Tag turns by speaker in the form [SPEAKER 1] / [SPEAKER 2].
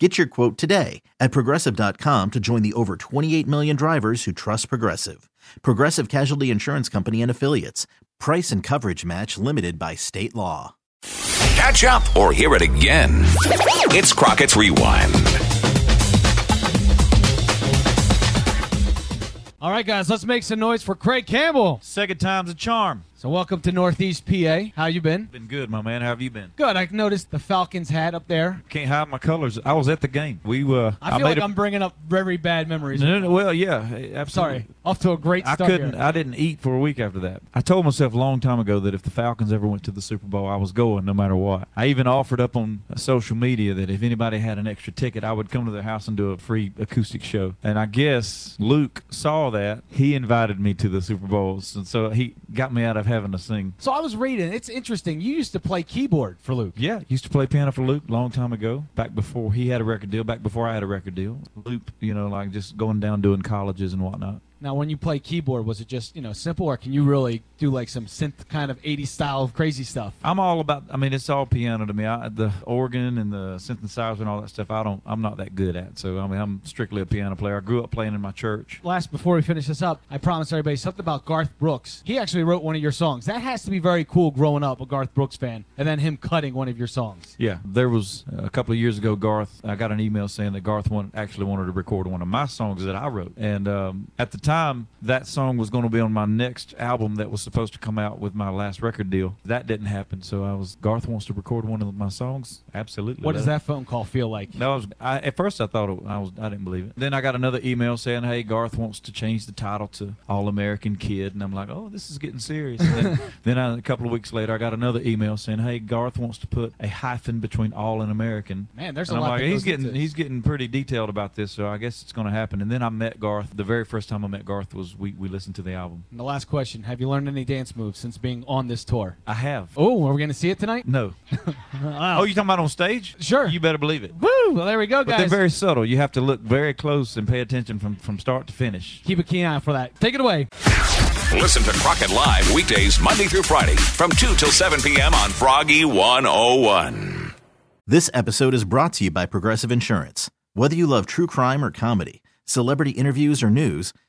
[SPEAKER 1] Get your quote today at progressive.com to join the over 28 million drivers who trust Progressive. Progressive Casualty Insurance Company and Affiliates. Price and coverage match limited by state law.
[SPEAKER 2] Catch up or hear it again. It's Crockett's Rewind.
[SPEAKER 3] All right, guys, let's make some noise for Craig Campbell.
[SPEAKER 4] Second time's a charm.
[SPEAKER 3] So, welcome to Northeast PA. How you been?
[SPEAKER 4] Been good, my man. How have you been?
[SPEAKER 3] Good. I noticed the Falcons hat up there.
[SPEAKER 4] Can't hide my colors. I was at the game. We uh,
[SPEAKER 3] I feel
[SPEAKER 4] made
[SPEAKER 3] like I'm bringing up very bad memories.
[SPEAKER 4] No, no, no, well, yeah, absolutely.
[SPEAKER 3] Sorry. Off to a great start.
[SPEAKER 4] I couldn't.
[SPEAKER 3] here.
[SPEAKER 4] I didn't eat for a week after that. I told myself a long time ago that if the Falcons ever went to the Super Bowl, I was going no matter what. I even offered up on social media that if anybody had an extra ticket, I would come to their house and do a free acoustic show. And I guess Luke saw that. He invited me to the Super Bowls, and so he got me out of having to sing.
[SPEAKER 3] so, I was reading. It's interesting. You used to play keyboard for Luke.
[SPEAKER 4] Yeah, used to play piano for Luke a long time ago, back before he had a record deal, back before I had a record deal. Luke, you know, like just going down doing colleges and whatnot.
[SPEAKER 3] Now, when you play keyboard, was it just, you know, simple, or can you really do like some synth kind of 80s style of crazy stuff?
[SPEAKER 4] I'm all about. I mean, it's all piano to me. I, the organ and the synthesizer and all that stuff. I don't. I'm not that good at. So I mean, I'm strictly a piano player. I grew up playing in my church.
[SPEAKER 3] Last, before we finish this up, I promised everybody something about Garth Brooks. He actually wrote one of your songs. That has to be very cool growing up a Garth Brooks fan, and then him cutting one of your songs.
[SPEAKER 4] Yeah, there was a couple of years ago. Garth, I got an email saying that Garth wanted, actually wanted to record one of my songs that I wrote, and um, at the time, that song was going to be on my next album that was supposed to come out with my last record deal. That didn't happen, so I was Garth wants to record one of my songs. Absolutely.
[SPEAKER 3] What does that phone call feel like?
[SPEAKER 4] No, I was, I, at first I thought it, I was I didn't believe it. Then I got another email saying, "Hey, Garth wants to change the title to All American Kid," and I'm like, "Oh, this is getting serious." Then then I, a couple of weeks later, I got another email saying, "Hey, Garth wants to put a hyphen between All and American."
[SPEAKER 3] Man, there's
[SPEAKER 4] and
[SPEAKER 3] a
[SPEAKER 4] I'm
[SPEAKER 3] lot
[SPEAKER 4] like, he's getting
[SPEAKER 3] into
[SPEAKER 4] he's getting pretty detailed about this, so I guess it's going to happen. And then I met Garth. The very first time I met Garth was we we listened to the album.
[SPEAKER 3] And the last question: Have you learned any dance moves since being on this tour?
[SPEAKER 4] I have.
[SPEAKER 3] Oh, are we going to see it tonight?
[SPEAKER 4] No.
[SPEAKER 3] Wow.
[SPEAKER 4] Oh, you talking about on stage?
[SPEAKER 3] Sure.
[SPEAKER 4] You better believe it.
[SPEAKER 3] Woo! Well, there we go, guys.
[SPEAKER 4] But they're very subtle. You have to look very close and pay attention from, from start to finish.
[SPEAKER 3] Keep a keen eye for that. Take it away.
[SPEAKER 2] Listen to Crockett Live weekdays Monday through Friday from 2 till 7 p.m. on Froggy 101.
[SPEAKER 1] This episode is brought to you by Progressive Insurance. Whether you love true crime or comedy, celebrity interviews or news,